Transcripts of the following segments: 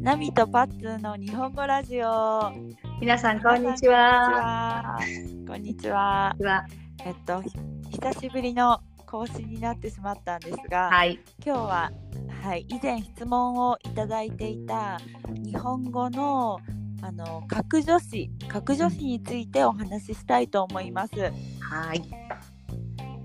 ナミとパッツーの日本語ラジオ。皆さんこんにちは。こんにちは。こんにちは。えっと久しぶりの更新になってしまったんですが、はい。今日ははい以前質問をいただいていた日本語のあの格助詞格助詞についてお話ししたいと思います。はい。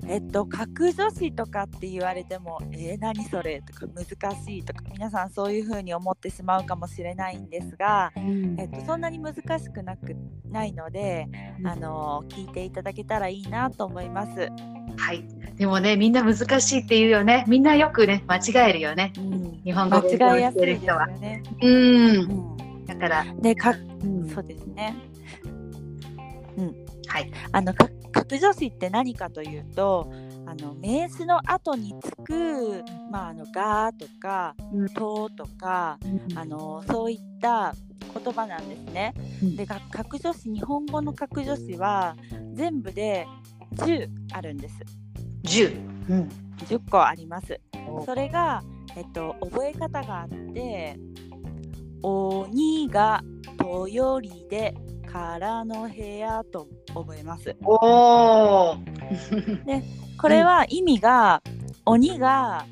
えっと格助詞とかって言われてもえー、何それ？とか難しいとか皆さんそういうふうに思ってしまうかもしれないんですが、えっと、そんなに難しくなくないので、あの聞いていただけたらいいなと思います。はい。でもね、みんな難しいって言うよね。みんなよくね、間違えるよね。うん、日本語間を違いやすいる人は。ね。うん。うん、だから、でかうんそうですね。はい。あのか格助詞って何かというとあの名詞の後につく、まあ、あのがとかうんととかあのそういった言葉なんですね。うんでが格助詞日本語の格助詞は全部で10あるんです。10。うん。10個あります。それが、えっと、覚え方があって「鬼がとよりで空の部屋」と覚えます。おー。これは意味が、鬼が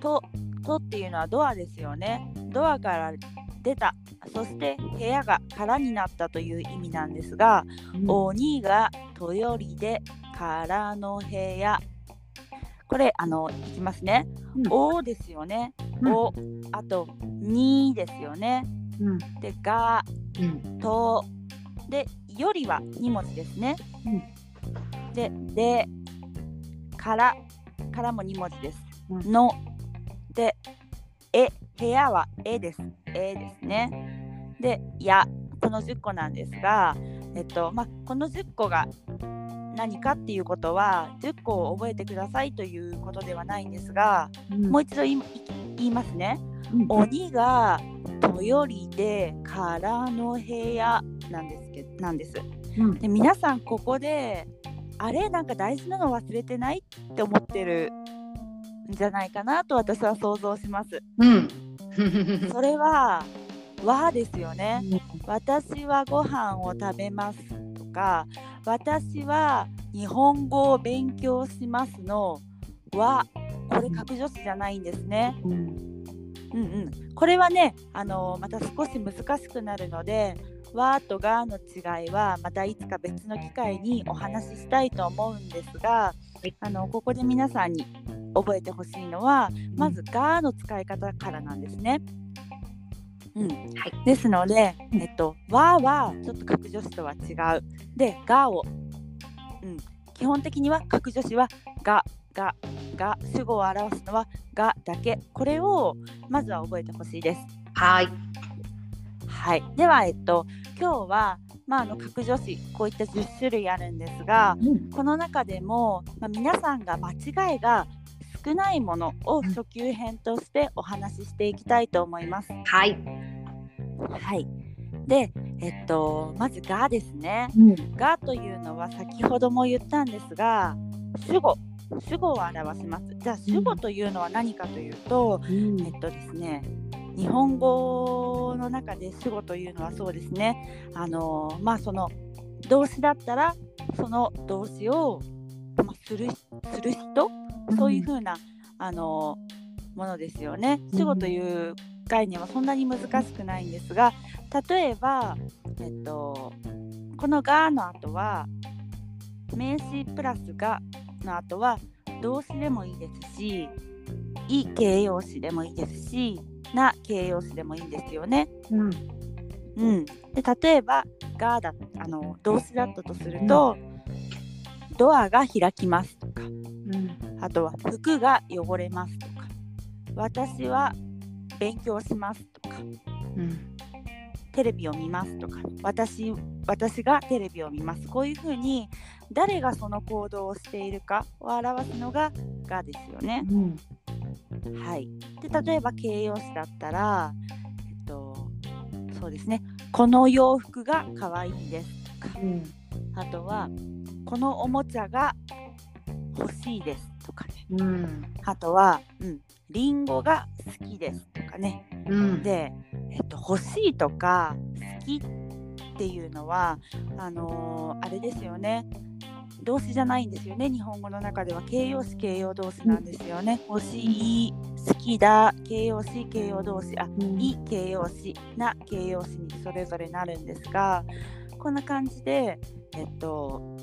ととっていうのはドアですよね。ドアから出た。そして部屋が空になったという意味なんですが、鬼がとよりで空の部屋。これあのいきますね。うんおですよね。うんおあとにですよね。うん。でがうん。とでよりは2文字ですね。ででからからも2文字です。うんのでえ部屋はえです。えですね。でやこの10個なんですが、えっとまあ、この10個が何かっていうことは10個を覚えてくださいということではないんですが、もう一度言い言いますね。うん鬼がとよりで空の部屋なんですけなんです。うんで皆さんここであれなんか大事なの忘れてないって思ってるんじゃないかなと私は想像します。うん。それは「は」ですよね。私はご飯を食べますとか私は日本語を勉強しますの「は」これ格助詞じゃないんですね。うんうんうん、これはね、あのまた少し難しくなるので「わ」と「が」の違いはまたいつか別の機会にお話ししたいと思うんですが、いあのここで皆さんに覚えてほしいのはまず「が」の使い方からなんですね。うんはいですので「えっと、わ」はちょっと格助詞とは違う。で「が」を、うん、基本的には格助詞は「が」がが主語を表すのは「が」だけこれをまずは覚えてほしいです。はい。はい、では、えっと、今日は、まあ、あの格助詞こういった10種類あるんですがこの中でも、まあ、皆さんが間違いが少ないものを初級編としてお話ししていきたいと思います。はい。はい、で、えっと、まず「が」ですね。うん。がというのは先ほども言ったんですが主語主語を表します。じゃあ主語というのは何かというと、えっとですね日本語の中で主語というのはそうですね。あのまあその動詞だったらその動詞を、まあ、するする人？そういうふうな、あのものですよね。主語という概念はそんなに難しくないんですが例えば、えっと、この「が」の後は名詞プラス「が」の後は動詞でもいいですし「い」形容詞でもいいですし「な」形容詞でもいいんですよね。うん。うん、で例えば「が」だあの動詞だったとすると「ドアが開きます」とかうん。あとは服が汚れますとか、私は勉強しますとか、うん。テレビを見ますとか、私私がテレビを見ます。こういうふうに誰がその行動をしているかを表すのががですよね。うん。はい。で例えば形容詞だったら、えっとそうですね。この洋服が可愛いですとか、うん。あとはこのおもちゃが欲しいですとかね。うん。あとは、うん、リンゴが好きですとかね。うん。で、えっと、欲しいとか好きっていうのはあのーあれですよね動詞じゃないんですよね。日本語の中では形容詞形容動詞なんですよね、欲しい好きだ。形容詞形容動詞。あい形容詞な形容詞にそれぞれなるんですがこんな感じでえっと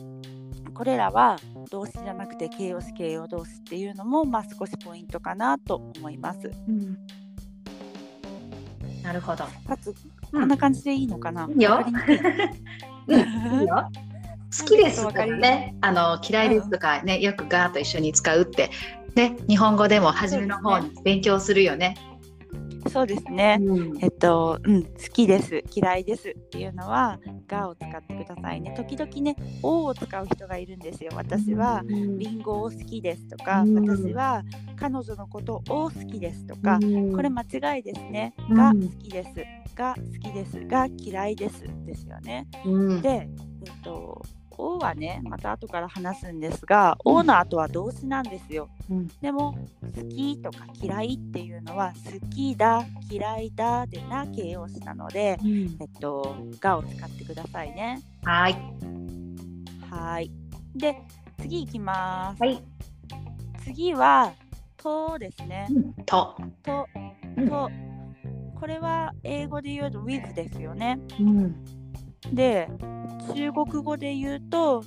これらは動詞じゃなくて形容詞形容動詞っていうのも、まあ、少しポイントかなと思います。うん。なるほど。かつうん。こんな感じでいいのかな、うんいいよ 好きですとかね、あの嫌いですとかね、よくガーと一緒に使うって、ね、日本語でも初めの方に勉強するよね。そうですね。うん。えっと、うん、好きです、嫌いですっていうのは、がを使ってくださいね。時々ね、おを使う人がいるんですよ。私は、リンゴを好きですとか、うん。私は彼女のことを好きですとか、うん。これ間違いですね。うん。が好きです、が好きです、が嫌いです。ですよね。うん。で、えっと、おはね、また後から話すんですが、おの後は動詞なんですよ。うんでも好きとか嫌いっていうのは好きだ嫌いだでな形容詞なので、えっと、がを使ってくださいね。はい。はい。で、次いきます。はい。次は、とですね。と。と、うんと。これは英語で言うと with ですよね。うん。で、中国語で言うと、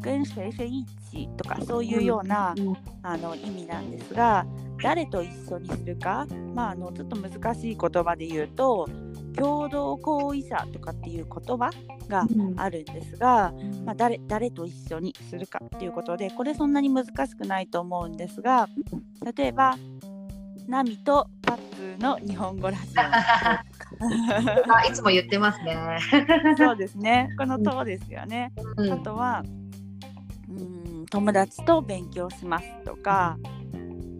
跟谁谁一起とかそういうような、あの意味なんですが誰と一緒にするか、まあ、あのちょっと難しい言葉で言うと共同行為者とかっていう言葉があるんですが、まあ、誰誰と一緒にするかっていうことでこれそんなに難しくないと思うんですが例えば「ナミとパッツーの日本語ラジオ」あ、いつも言ってますね。そうですねこの「と」ですよね。あとはうん友達と勉強しますとか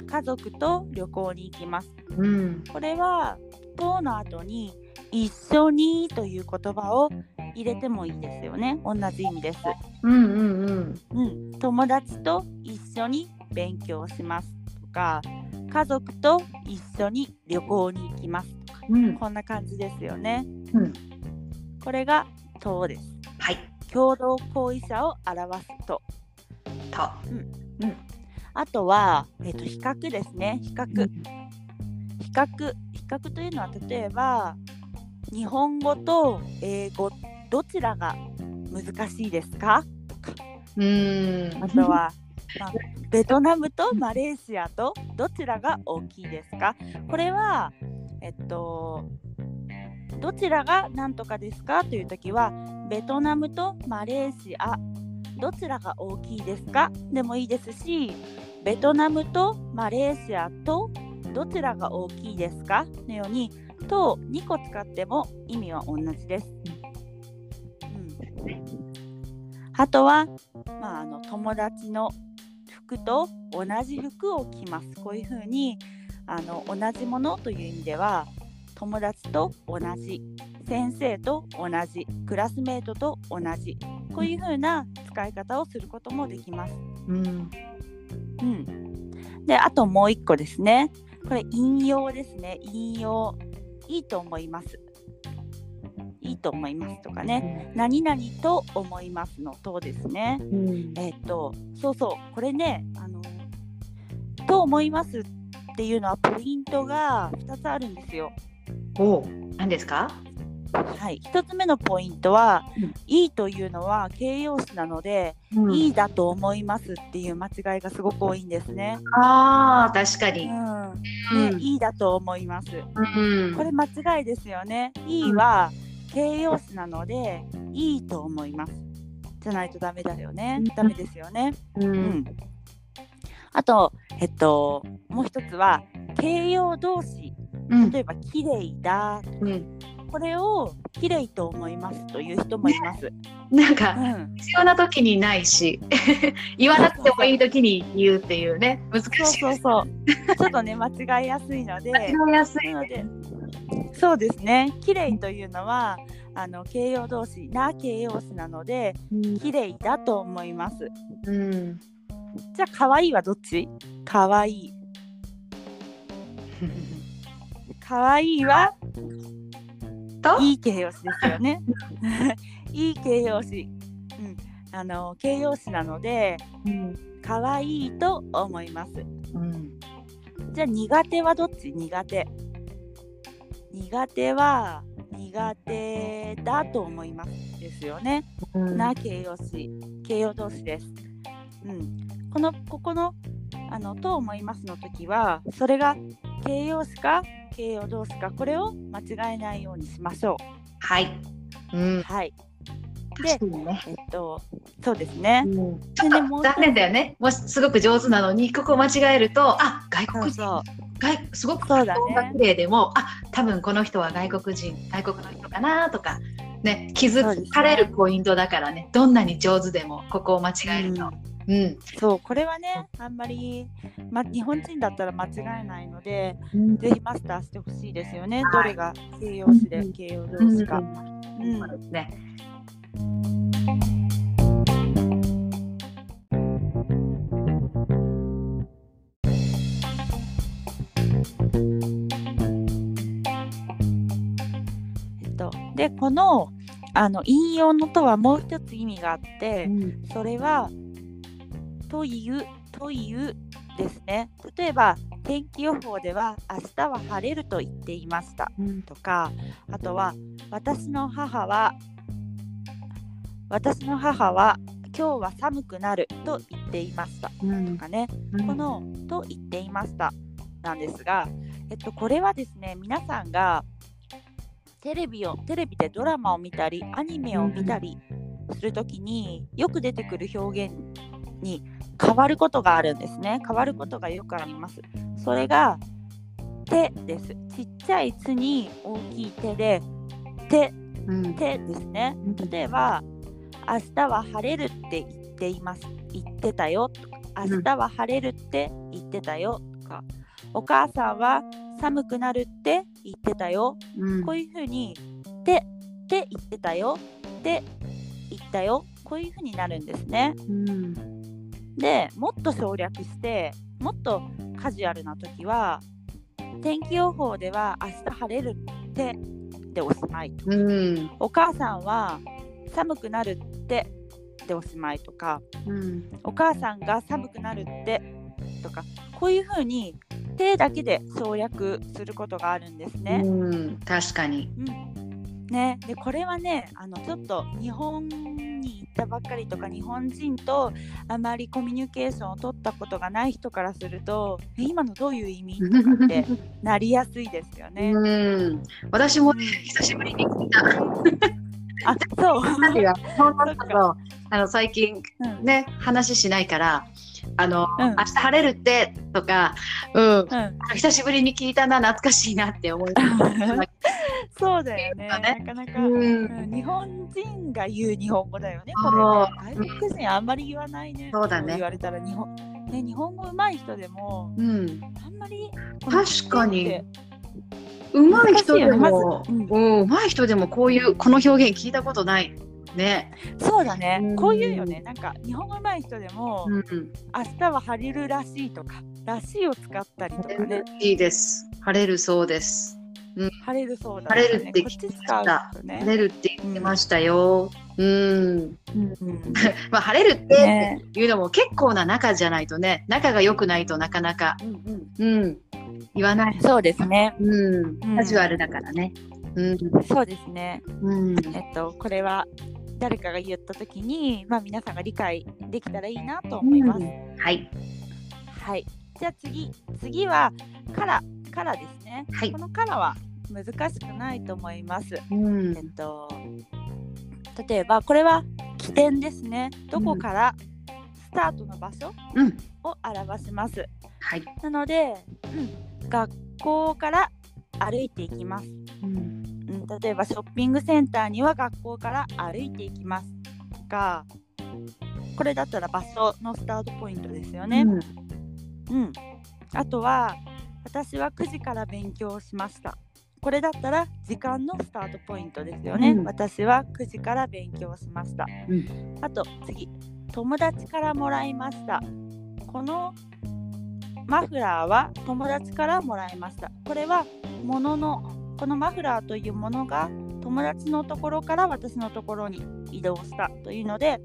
家族と旅行に行きますうん。これは「と」の後に「一緒に」という言葉を入れてもいいですよね同じ意味です、うんうんうん。うん、友達と一緒に勉強しますとか家族と一緒に旅行に行きますとかうん。こんな感じですよねうん。これが「と」ですはい。共同行為者を表すとと。あとは、えっと比較ですね。比較。比較。比較というのは例えば日本語と英語どちらが難しいですかとか？うん。あとは、あ、ベトナムとマレーシアとどちらが大きいですか？これはえっとどちらが何とかですか？という時はベトナムとマレーシアどちらが大きいですか？でもいいですしベトナムとマレーシアとどちらが大きいですか？のように「と」2個使っても意味は同じです。うん、あとは、まあ、あの友達の服と同じ服を着ます。こういうふうにあの同じものという意味では友達と同じ先生と同じクラスメートと同じこういうふうな使い方をすることもできます。うん。うん、であともう一個ですねこれ引用ですね引用いいと思いますいいと思いますとかね何々と思いますのとですねうん。えっとそうそうこれねあのと思いますっていうのはポイントが2つあるんですよお。何ですか？はい1つ目のポイントは、うんいいというのは形容詞なので、いいだと思いますっていう間違いがすごく多いんですね。ああ、確かに。うんうんねいいだと思います。うん。これ間違いですよね。いいは形容詞なので、いいと思います。じゃないとダメだよねうん。ダメですよね。う。うんん。あと、えっと、もう一つは形容動詞。うん。例えば、綺麗だ。うん。これを綺麗と思いますという人もいます。う なんかん。必要な時にないし、言わなくてもいい時に言うっていうね、難しい。そうそうそう。ちょっとね、間違いやすいので。間違いやすい。なので、そうですね。綺麗というのは、あの形容動詞な形容詞なので、綺麗だと思います。うん。じゃあ可愛いはどっち？可愛い 可愛いは？と？いい形容詞ですよね。いい形容詞。うん、あの形容詞なのでうん可愛いと思います。うんじゃあ苦手はどっち？苦手。苦手は苦手だと思いますですよね。うんな形容詞形容動詞です。うん、このここのあのと思いますの時はそれが形容詞か形容動詞かこれを間違えないようにしましょはい。うんう。。はい。確かにね。えっとそうですね。うんでねもう一つ残念だよね。もしすごく上手なのにここ間違えると、あ外国人外すごく顔が綺麗でも、あ多分この人は外国人外国の人かなとかね気づかれるポイントだからね。どんなに上手でもここを間違えると。うん。そうこれはねあんまり、ま、日本人だったら間違えないのでうんぜひマスターしてほしいですよね。はいどれが形容詞でうん形容動詞か。ううんそうですね。えっと、でこのあの引用のとはもう一つ意味があって、うんそれはというというですね。例えば天気予報では明日は晴れると言っていましたとかあとは私の母は私の母は今日は寒くなると言っていました。うん。とかね。この「と言っていました」なんですが、えっと、これはですね皆さんがテレビをテレビでドラマを見たりアニメを見たりするときによく出てくる表現に変わることがあるんですね。変わることがよくあります。それが「手」です。ちっちゃい「つ」に大きい「手」で「手」うん。手ですね。例えば「明日は晴れるって言っています。言ってたよ」とか「明日は晴れるって言ってたよ」とか「お母さんは寒くなるって言ってたよ」うん。こういうふうに「て」って言ってたよ。って言ったよ。こういうふうになるんですね。うん。でもっと省略してもっとカジュアルな時は天気予報では明日晴れるってでおしまいうん。お母さんは寒くなるってでおしまいとかうんお母さんが寒くなるってとかこういうふうに手だけで省略することがあるんですね。うん確かに。うん、ねでこれはねあのちょっと日本に行ったばっかりとか日本人とあまりコミュニケーションを取ったことがない人からするとえ今のどういう意味？とかって なりやすいですよね。うん私もね久しぶりに聞いた。あそう。なんていう。か日本の人とあの最近うん。ね話しないからあの、うん。明日晴れるってとか、うん、うん。久しぶりに聞いたな懐かしいなって思いま そうだよね。ね。なかなか、うん。うん。日本人が言う日本語だよね。これね。外国人あんまり言わないね。そうだね。言われたら。日本ね日本語上手い人でもうん、あんまり確かに上手い人でも、ねまずうん、上手い人でもこういうこの表現聞いたことないね。そうだねうん。こういうよね。なんか日本語上手い人でも、うん、明日は晴れるらしいとか、らしいを使ったりとかね。いいです。晴れるそうです。晴れるそうだ、ね。晴れるって聞きましたとね。晴れるって言ってましたよ。うん、うんうん まあ晴れるっていうのも結構な仲じゃないとね、仲が良くないとなかなか、うん、言わない。そうですね。うん、カジュアルだからね。うん、そうですね。うん、えっと、これは誰かが言ったときに、まあ、皆さんが理解できたらいいなと思います。はい、はい。じゃあ次、次はカラ、カラですね。はいこのカラは難しくないと思います。うんえっと、例えばこれは起点ですね。どこからスタートの場所？うん、を表します。はい、なので、うん、学校から歩いていきます。うん、うん、例えばショッピングセンターには学校から歩いていきますとかこれだったら場所のスタートポイントですよね。うん、あとは私は9時から勉強をしました。これだったら時間のスタートポイントですよね。うん私は9時から勉強をしました。うんあと次友達からもらいました。このマフラーは友達からもらいました。これはもののこのマフラーというものが友達のところから私のところに移動したというので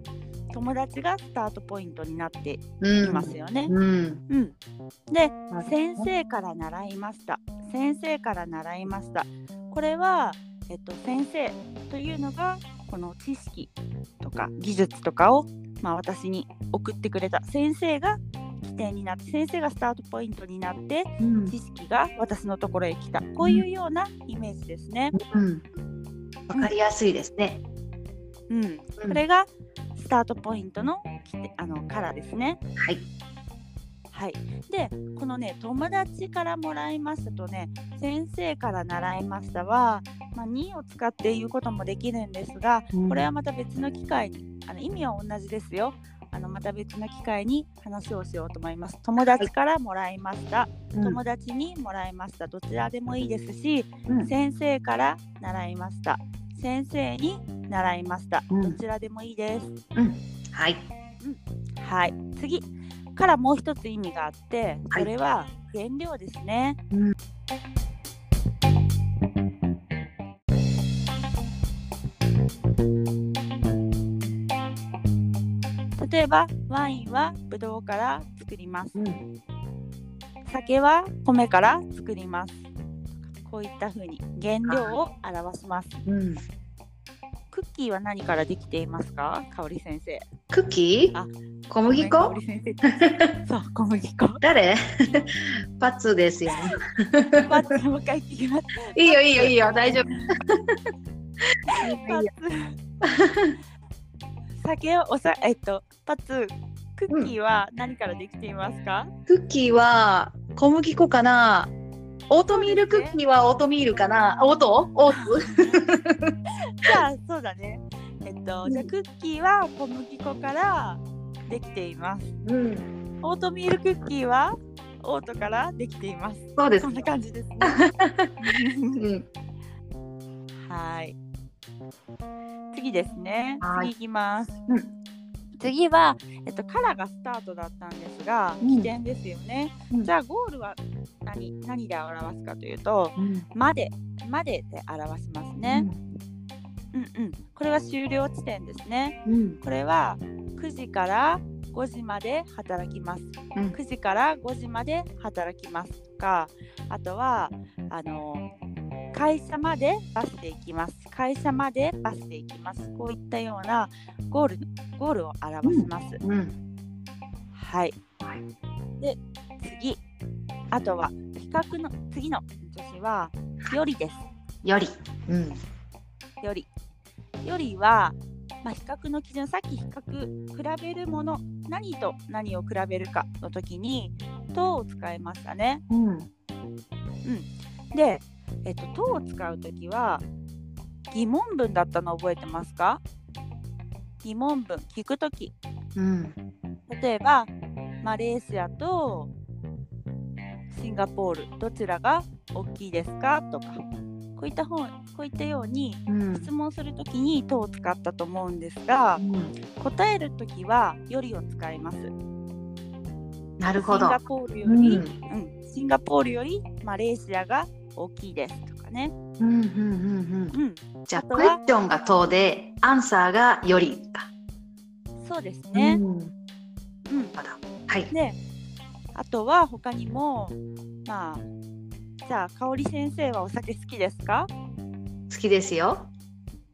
友達がスタートポイントになっていますよね。うん。うん、で先生から習いました。先生から習いました。これは、えっと、先生というのがこの知識とか技術とかを、まあ、私に送ってくれた先生が起点になって先生がスタートポイントになってうん知識が私のところへ来たこういうようなイメージですね。うんわかりやすいですね。うん、これがスタートポイントのあのからですね。はい。はい、でこのね友達からもらいましたとね先生から習いましたは、まあ、2を使って言うこともできるんですがうん。これはまた別の機会にあの意味は同じですよ。あのまた別の機会に話をしようと思います。友達からもらいました、友達にもらいました。どちらでもいいですしうん。先生から習いました。先生に習いました。うん。どちらでもいいです。うん。はい。はい、次からもう一つ意味があって、はいそれは原料ですね。うん例えばワインはブドウから作ります。うん酒は米から作ります。こういった風に原料を表します。うん。クッキーは何からできていますか、香織先生。クッキー？あ小麦粉？そう、小麦粉。誰？パッツですよ。パッツもう一回聞きます。いいよいいよいいよ大丈夫。パッツ。酒をおさえっとパッツクッキーは何からできていますか？クッキーは小麦粉かなオートミールクッキーはオートミールかなオートオートじゃあそうだね。えっとじゃあクッキーは小麦粉からできています。うん。オートミールクッキーはオートからできています。そうですこん。な感じですね。うん。はい。次ですね。はい次いきます。うん次は、えっと、カラがスタートだったんですが、うん起点ですよね。うんじゃあ、ゴールは何何で表すかというと、うん。まで、までで表しますね。うんうん。これは終了地点ですね。うん。これは9時から5時まで働きます。うん9時から5時まで働きますとか、あとは、あの、会社までバスで行きます。会社までバスで行きます。こういったようなゴール、ゴールを表します。うん。はい。はいで、次。あとは、比較の、次の助詞は、よりです。より。うん。より。よりは、まあ、比較の基準、さっき比較、比べるもの、何と何を比べるかの時に、とを使いましたね。うん。で、えっと、とを使う時は、疑問文だったの覚えてますか？疑問文、聞く時。うん。例えば、マレーシアとシンガポール、どちらが大きいですか？とか、こういった本こういったようにうん。質問するときに「と」を使ったと思うんですが答えるときは「より」を使います。なるほどシンガ。ポールようん。り、うんシンガポールよりマレーシアが大きいですとかね。うん。うん。うん。うん、じゃあ、クエスチョンがとで、アンサーがよりか。そうですね。うん。うんまだ。はい。であとは他にもまあじゃあ香織先生はお酒好きですか？好きですよ。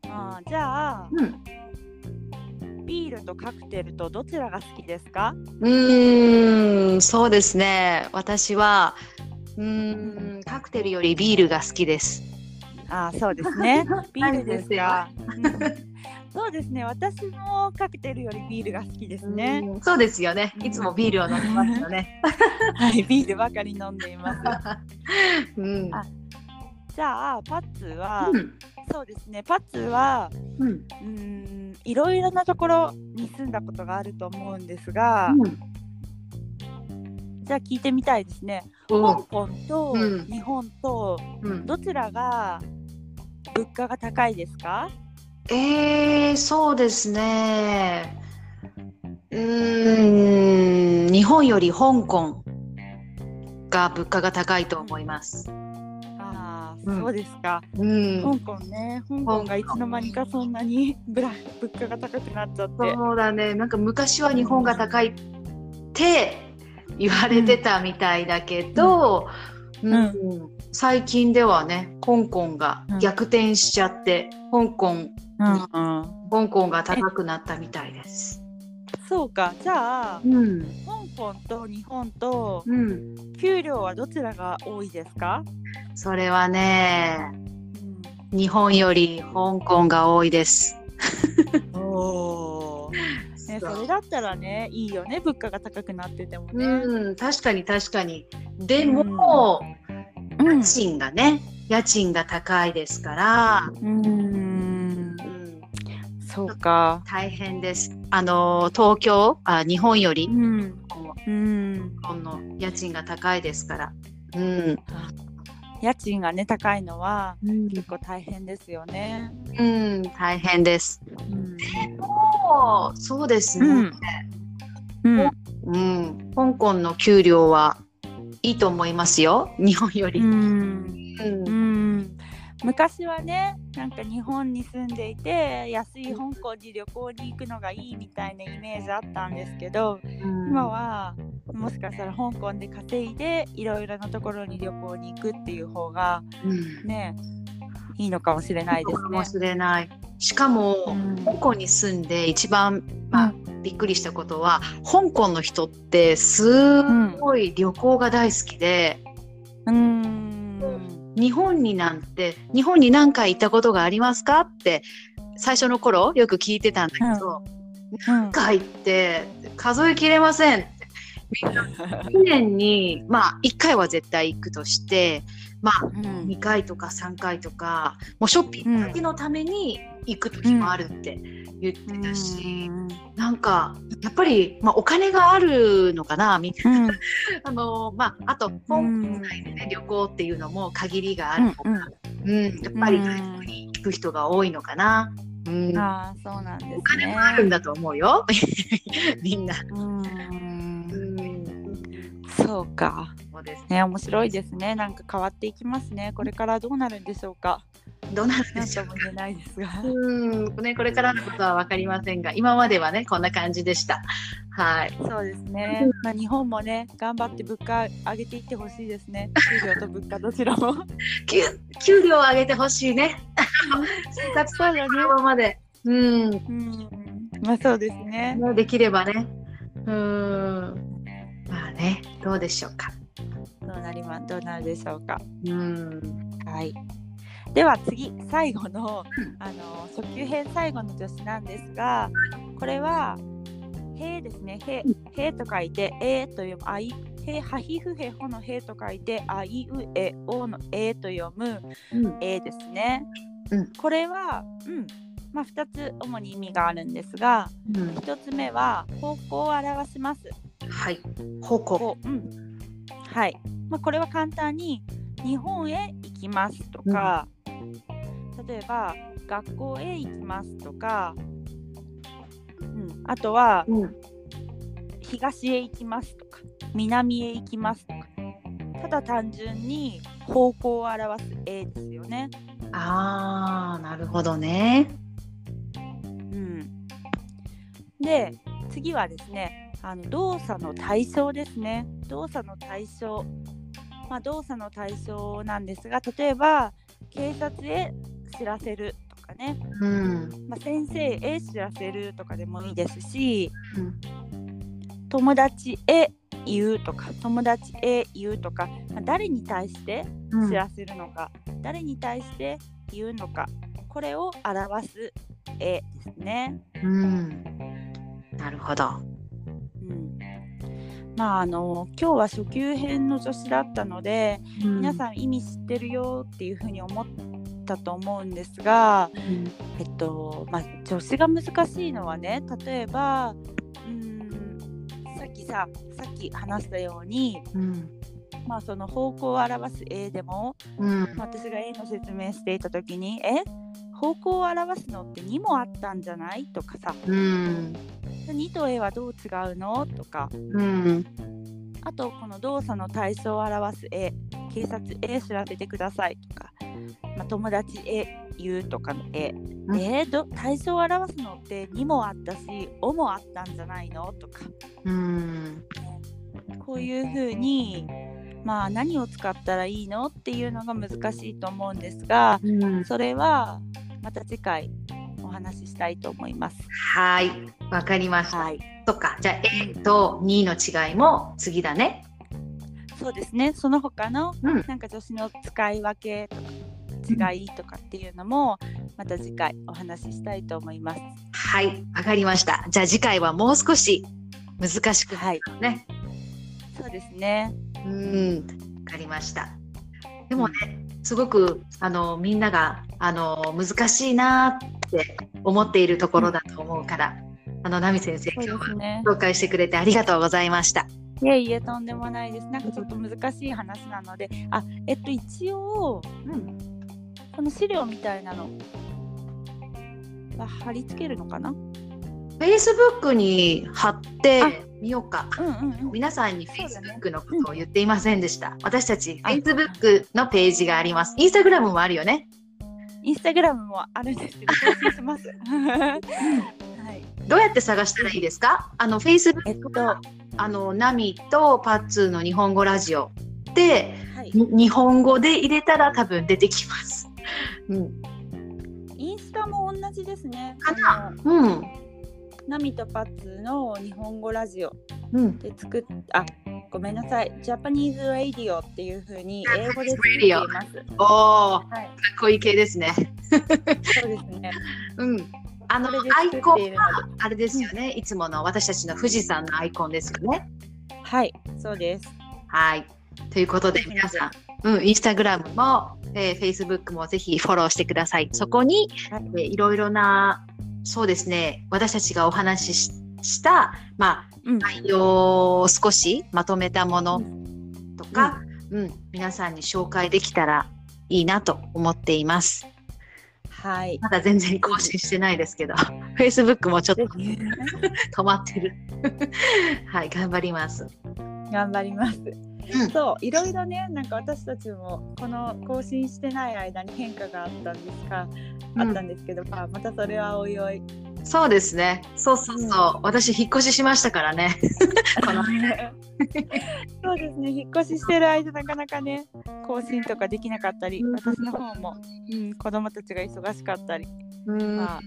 あーじゃあうん。ビールとカクテルとどちらが好きですか？うーん、そうですね。私は、うーん、カクテルよりビールが好きです。あーそうですね ビールですか？そうですね私もカクテルよりビールが好きですねうんそうですよね。いつもビールを飲みますよね。はいビールばかり飲んでいます うん。あじゃあパッツは、うん。そうですねパッツはうん。うーんいろいろなところに住んだことがあると思うんですが、じゃあ聞いてみたいですね。うん香港とうん日本とうん。どちらが物価が高いですか？えー、そうですね。うーん日本より香港が物価が高いと思います。そうですか。うん。香港ね、香港がいつの間にかそんなにブラ物価が高くなっちゃって。そうだね。なんか昔は日本が高いって言われてたみたいだけど、うん。ん。最近ではね香港が逆転しちゃって、香港うんうん、香港が高くなったみたいです。そうか。じゃあ、うん香港と日本とうん、給料はどちらが多いですか？それはね日本より香港が多いです。おお。ね、それだったらね、いいよね。物価が高くなっててもね。うん、確かに確かに。でも、うん家賃がね、家賃が高いですから、うん。うん、そうか。大変です。あの東京あ日本よりうん。こうん。うこの家賃が高いですから。うん、家賃がね高いのはうん結構大変ですよね。うん、大変です。うん。そうそうですね、うん。うん。うん。香港の給料はいいと思いますよ。日本より。ううんん。うん。昔はねなんか日本に住んでいて安い香港に旅行に行くのがいいみたいなイメージあったんですけど今はもしかしたら香港で稼いでいろいろなところに旅行に行くっていう方がうんねいいのかもしれないですねかも。しれない。しかも、うん香港に住んで一番、まあびっくりしたことは香港の人ってすごい旅行が大好きで、うん。日本になんて日本に何回行ったことがありますかって最初の頃よく聞いてたんだけど、うん。何回って数えきれませんって。みんな1年にまあ1回は絶対行くとしてまあうん。2回とか3回とかもうショッピングだけのために行く時もあるって言ってたし、なんかやっぱり、まあ、お金があるのかなみたいな、うん。あのまあ、あと香港内でね、旅行っていうのも限りがあるのか、うん。やっぱり外国に行く人が多いのかな、うん。ああそうなんですね。お金もあるんだと思うよ。みんな。うん。うん。そうか。そうですね面白いですね。なんか変わっていきますね。これからどうなるんでしょうか。どうなるんでしょうとも言えないですが。うんね、これからのことは分かりませんが今まではねこんな感じでした。はい、そうですね。まあ日本もね頑張って物価上げていってほしいですね。給料と物価どちらも。給給料を上げてほしいね。生活そうだね。のままで、うん、うん。まあそうですね。ねできればね。うん。まあね、どうでしょうか。どうなりまどうなるでしょうか。うん。はい。では次最後のあの初級編最後の助詞なんですが、これは「へ」ですね。へ「へ」と書いて「え」と読む「あい」「へ」はひふへほの「へ」と書いて「あいうえお」の「え」と読むうん「え」ですね。うんこれは、うんまあ、2つ主に意味があるんですがうん1つ目は方向を表します。はい。方向。うん、はい、まあ、これは簡単に日本へ行きますとか、例えば学校へ行きますとか、うん、あとはうん。東へ行きますとか南へ行きますとかただ単純に方向を表す「え」ですよね。ああ、なるほどね。うん、で次はですねあの動作の対象ですね動作の対象、まあ、動作の対象なんですが例えば警察へ知らせるとかね、うん。まあ、先生へ知らせるとかでもいいですしうん友達へ言うとか友達へ言うとか、まあ誰に対してうん知らせるのか、誰に対して言うのかこれを表す「え」ですね。うん。なるほど。うんまああの今日は初級編の助詞だったので、皆さん意味知ってるよっていうふうに思ったと思うんですが、ん。えっとまあ、助詞が難しいのはね例えばうんさっきささっき話したように、うん。まあ、その方向を表す A でも、私が A の説明していた時に「え？方向を表すのって2もあったんじゃない?」とかさ。うん。2と A はどう違うの？とか、うん、あとこの動作の対象を表す A 警察 A 調べてくださいとか、まあ、友達 A 言うとかの A、うん、えー、ど対象を表すのって2もあったし「お」もあったんじゃないの？とか、うん、こういうふうにまあ何を使ったらいいの？っていうのが難しいと思うんですが、うん、それはまた次回お話ししたいと思います。はい、わかりました。はい、そっか、じゃあ A と2の違いも次だね。そうですね。その他の、うん、なんか助詞の使い分けとか違いとかっていうのもまた次回お話ししたいと思います。はい、わかりました。じゃあ次回はもう少し難しくね。はい、そうですね。うん、わかりました。でもね、すごくあのみんながあの難しいなって思っているところだと思うから、あのナミ先生、今日は紹介してくれてありがとうございました。いえいえとんでもないです。なんかちょっと難しい話なので、あえっと一応、うん、この資料みたいなのは貼り付けるのかな？フェイスブックに貼ってみようか。うんうんうん、皆さんにフェイスブックのことを言っていませんでした。ねうん、私たちフェイスブックのページがあります。インスタグラムもあるよね。インスタグラムもあるんですけど、します。はい。どうやって探したらいいですか？あのフェイスブックと、あのナミとパッツーの日本語ラジオで、はい、日本語で入れたら多分出てきます。うん。インスタも同じですね。かな？うん。ナミとパッツの日本語ラジオで作っ、うん、あごめんなさい。ジャパニーズ・ラディオっていうふうに英語で作っています。おお、はい、かっこいい系ですね。そうですね。うん。あのアイコンはあれですよね、うん、いつもの私たちの富士山のアイコンですよね。はい。そうです。はい。ということで皆さん、うん、インスタグラムも、えー、フェイスブックもぜひフォローしてください。そこに、はい、えー、いろいろなそうですね私たちがお話しした、まあ、内容を少しまとめたものとか、うん、うん、皆さんに紹介できたらいいなと思っています。はい。まだ全然更新してないですけど、Facebook もちょっと 止まってる。はい、頑張ります。頑張ります。うん、そういろいろねなんか私たちもこの更新してない間に変化があったんですか、うん、あったんですけど、まあ、またそれはおいおい。そうですね。そうそうそう、うん、私引っ越ししましたからね。このそうですね。引っ越ししてる間なかなかね更新とかできなかったり、私の方も、うん、子供たちが忙しかったり、まあ、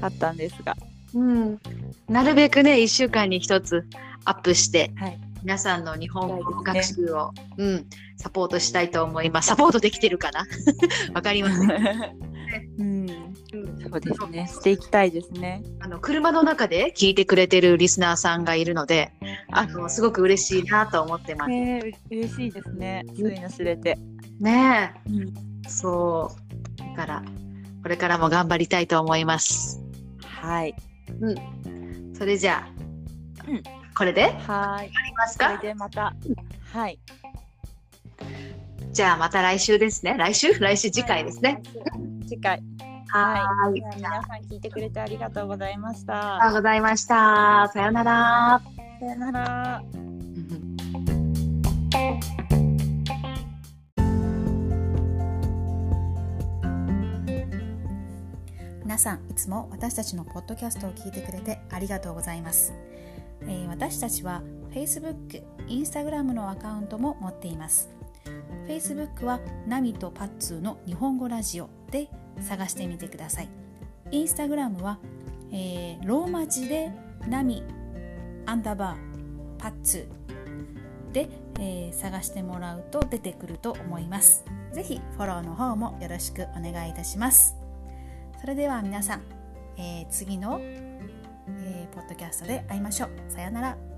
あったんですが、うん、なるべくね1週間に1つアップして、はい皆さんの日本語学習を、ね、うん、サポートしたいと思います。サポートできてるかな？わかります、ね、うん、そうですね。していきたいですね。あの車の中で聞いてくれてるリスナーさんがいるので、あのすごく嬉しいなと思ってます。えー、嬉しいですね。そういうの知れて。ねえ、うん、そう。だからこれからも頑張りたいと思います。はい。うん。それじゃあ。うん。これで？はい。ありますか？でまた。はい。じゃあまた来週ですね。来週？来週次回ですね。次回。はい。皆さん聞いてくれてありがとうございました。ありがとうございました。さよなら。さよなら。皆さんいつも私たちのポッドキャストを聞いてくれてありがとうございます。えー、私たちは Facebook、Instagram のアカウントも持っています。Facebook はナミとパッツーの日本語ラジオで探してみてください。Instagram は、えー、ローマ字でナミアンダーバーパッツーで、えー、探してもらうと出てくると思います。ぜひフォローの方もよろしくお願いいたします。それでは皆さん、えー、次のえー、ポッドキャストで会いましょう。さようなら。